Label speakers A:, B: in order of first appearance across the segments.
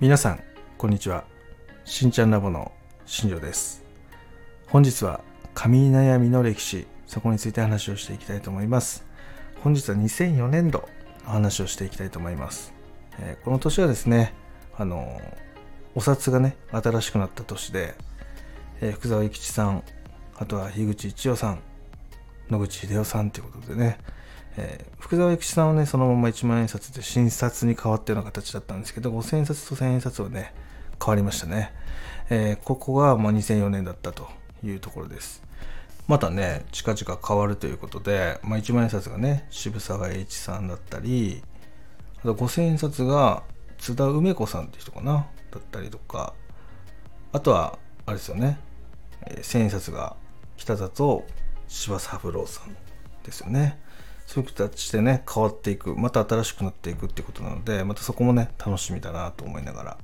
A: 皆さんこんにちは。しんちゃんラボの新庄です。本日は髪悩みの歴史そこについて話をしていきたいと思います。本日は2004年度の話をしていきたいと思います、えー、この年はですねあのお札がね新しくなった年で、えー、福沢諭吉さんあとは樋口一葉さん野口英世さんということでねえー、福沢諭吉さんはね、そのまま1万円札で新札に変わったような形だったんですけど、5000円札と1000円札はね、変わりましたね。えー、ここがま2004年だったというところです。またね、近々変わるということで、まあ、1万円札がね、渋沢栄一さんだったり、あと5000円札が津田梅子さんって人かな、だったりとか、あとは、あれですよね、えー、1000円札が北里柴三郎さんですよね。そういう形でね変わっていくまた新しくなっていくってことなのでまたそこもね楽しみだなと思いながら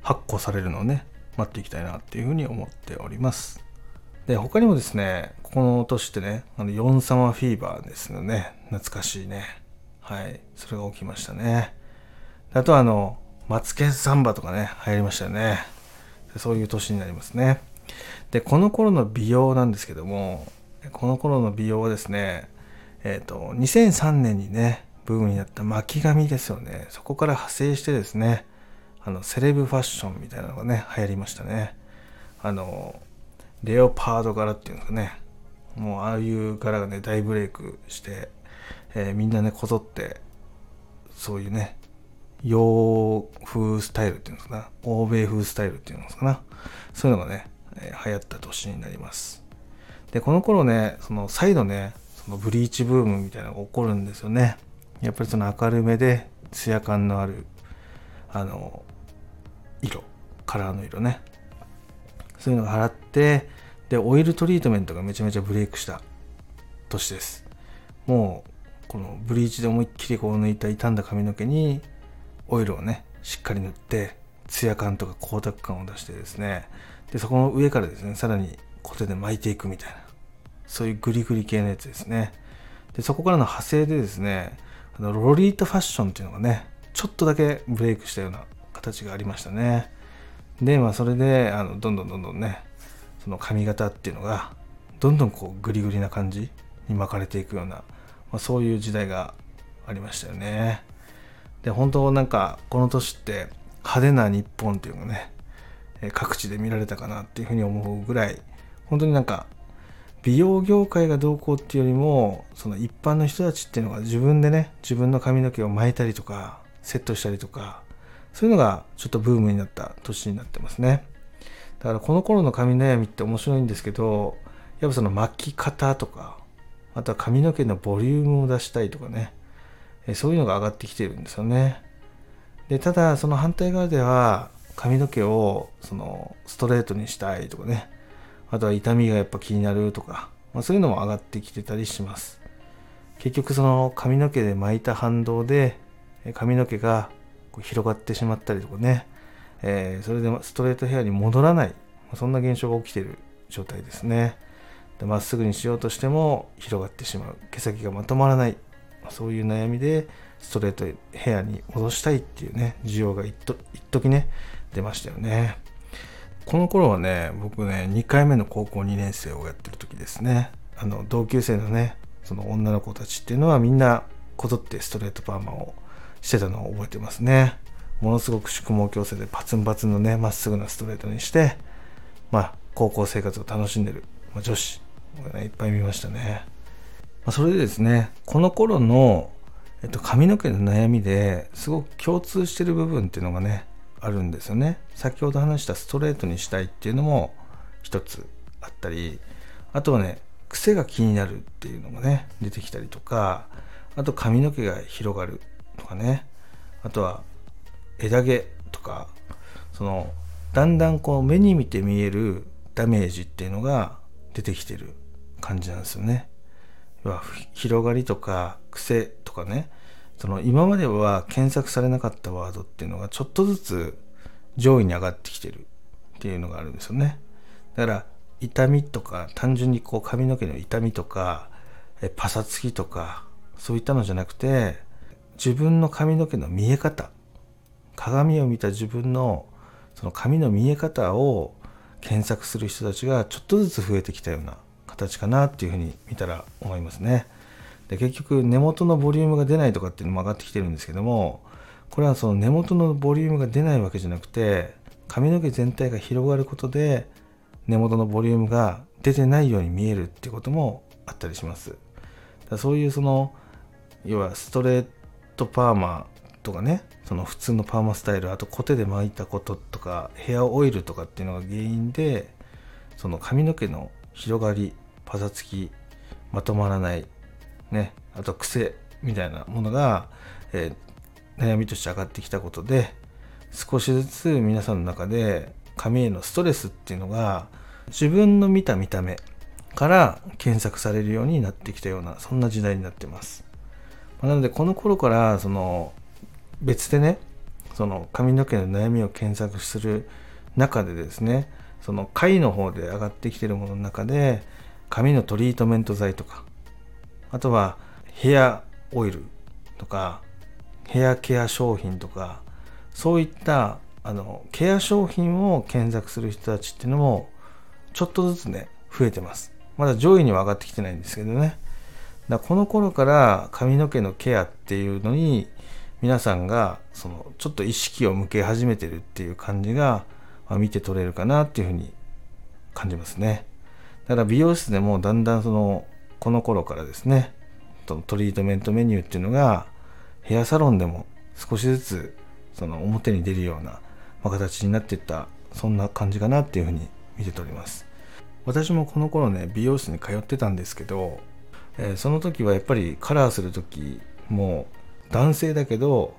A: 発行されるのをね待っていきたいなっていうふうに思っております。で他にもですねこの年ってねあのヨンサマフィーバーですよね。懐かしいね。はい。それが起きましたね。あとあのマツケンサンバとかね流行りましたよね。そういう年になりますね。でこの頃の美容なんですけどもこの頃の美容はですねえっ、ー、と、2003年にね、ブームになった巻き髪ですよね。そこから派生してですね、あの、セレブファッションみたいなのがね、流行りましたね。あの、レオパード柄っていうんですかね。もうああいう柄がね、大ブレイクして、えー、みんなね、こぞって、そういうね、洋風スタイルっていうんですかな。欧米風スタイルっていうんですかな。そういうのがね、えー、流行った年になります。で、この頃ね、その再度ね、そのブリーチブームみたいなのが起こるんですよね。やっぱりその明るめでツヤ感のあるあの色カラーの色ね。そういうのが払ってでオイルトリートメントがめちゃめちゃブレイクした年です。もうこのブリーチで思いっきりこう抜いた傷んだ髪の毛にオイルをねしっかり塗ってツヤ感とか光沢感を出してですね。でそこの上からですねさらにコテで巻いていくみたいな。そういうグリグリ系のやつですね。で、そこからの派生でですね、あのロリータファッションっていうのがね、ちょっとだけブレイクしたような形がありましたね。で、まあそれで、あのどんどんどんどんね、その髪型っていうのが、どんどんこうグリグリな感じに巻かれていくような、まあ、そういう時代がありましたよね。で、本当なんかこの年って派手な日本っていうのがね、各地で見られたかなっていうふうに思うぐらい、本当になんか美容業界がどうこうっていうよりもその一般の人たちっていうのが自分でね自分の髪の毛を巻いたりとかセットしたりとかそういうのがちょっとブームになった年になってますね。だからこの頃の髪悩みって面白いんですけどやっぱその巻き方とかあとは髪の毛のボリュームを出したいとかねそういうのが上がってきてるんですよね。でただその反対側では髪の毛をそのストレートにしたいとかねあとは痛みがやっぱ気になるとか、まあ、そういうのも上がってきてたりします。結局その髪の毛で巻いた反動で髪の毛がこう広がってしまったりとかね、えー、それでストレートヘアに戻らない、そんな現象が起きている状態ですね。まっすぐにしようとしても広がってしまう。毛先がまとまらない。そういう悩みでストレートヘアに戻したいっていうね、需要が一時ね、出ましたよね。この頃はね僕ね2回目の高校2年生をやってる時ですね。あの同級生のねその女の子たちっていうのはみんなこぞってストレートパーマをしてたのを覚えてますね。ものすごく宿毛矯正でパツンパツンのねまっすぐなストレートにしてまあ高校生活を楽しんでる、まあ、女子がねいっぱい見ましたね、まあ、それでですねこの頃の、えっと、髪の毛の悩みですごく共通してる部分っていうのがねあるんですよね先ほど話したストレートにしたいっていうのも一つあったりあとはね癖が気になるっていうのがね出てきたりとかあと髪の毛が広がるとかねあとは枝毛とかそのだんだんこう目に見て見えるダメージっていうのが出てきてる感じなんですよね。広がりとか癖とかねその今までは検索されなかったワードっていうのがちょっとずつ上位に上がってきてるっていうのがあるんですよね。だから痛みとか単純にこう髪の毛の痛みとかパサつきとかそういったのじゃなくて自分の髪の毛の見え方鏡を見た自分のその髪の見え方を検索する人たちがちょっとずつ増えてきたような形かなっていうふうに見たら思いますね。で結局根元のボリュームが出ないとかっていうのも上がってきてるんですけどもこれはその根元のボリュームが出ないわけじゃなくて髪の毛全体が広がることで根元のボリュームが出てないように見えるってこともあったりします。だそういうその要はストレートパーマとかねその普通のパーマスタイルあとコテで巻いたこととかヘアオイルとかっていうのが原因でその髪の毛の広がりパサつきまとまらないねあと癖みたいなものが、えー、悩みとして上がってきたことで少しずつ皆さんの中で髪へのストレスっていうのが自分の見た見た目から検索されるようになってきたようなそんな時代になってます。まなのでこの頃からその別でねその髪の毛の悩みを検索する中でですねその貝の方で上がってきてるものの中で髪のトリートメント剤とかあとはヘアオイルとかヘアケア商品とかそういったあのケア商品を検索する人たちっていうのもちょっとずつね増えてます。まだ上位には上がってきてないんですけどね。だこの頃から髪の毛のケアっていうのに皆さんがそのちょっと意識を向け始めてるっていう感じが、ま、見て取れるかなっていうふうに感じますね。だから美容室でもだんだんそのこの頃からですねトリートメントメニューっていうのがヘアサロンでも少しずつその表に出るような、ま形になっていったそんな感じかなっていうふうに見て取ります。私もこの頃ね美容室に通ってたんですけど、えー、その時はやっぱりカラーする時も男性だけど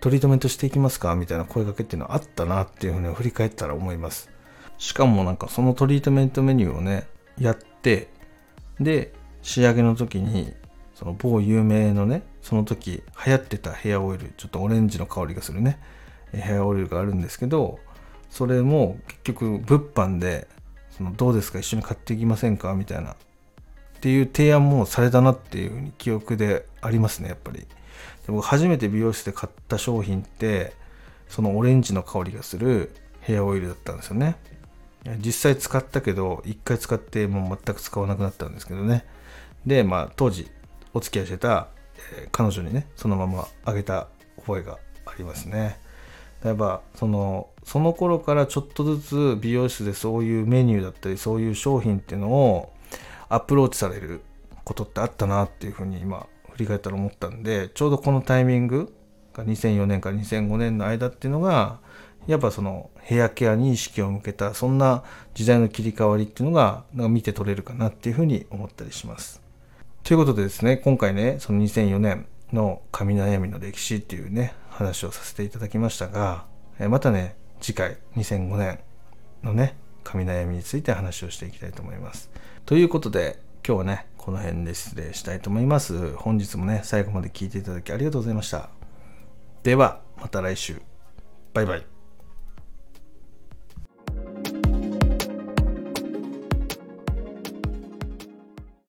A: トリートメントしていきますか？みたいな声かけっていうのはあったなっていうふうに振り返ったら思います。しかもなんかそのトリートメントメニューをねやってで仕上げの時にその某有名のねその時流行ってたヘアオイルちょっとオレンジの香りがするね。ヘアオイルがあるんですけどそれも結局物販でそのどうですか？一緒に買っていきませんか？みたいな。っていう提案もされたなっていうふうに記憶でありますねやっぱり。で僕初めて美容室で買った商品ってそのオレンジの香りがするヘアオイルだったんですよね。実際使ったけど一回使ってもう全く使わなくなったんですけどね。でまあ当時お付き合いしてた、えー、彼女にねそのままあげた覚えがありますね。やっぱそのその頃からちょっとずつ美容室でそういうメニューだったりそういう商品っていうのをアプローチされることってあったなっていうふうに今振り返ったら思ったんでちょうどこのタイミングが2004年から2005年の間っていうのがやっぱそのヘアケアに意識を向けたそんな時代の切り替わりっていうのがなんか見て取れるかなっていうふうに思ったりします。ということでですね今回ねその2004年の髪悩みの歴史っていうね話をさせていただきましたがまたね次回2005年のね髪悩みについて話をしていきたいと思います。ということで今日はねこの辺で失礼したいと思います。本日もね最後まで聞いていただきありがとうございました。ではまた来週。バイバイ。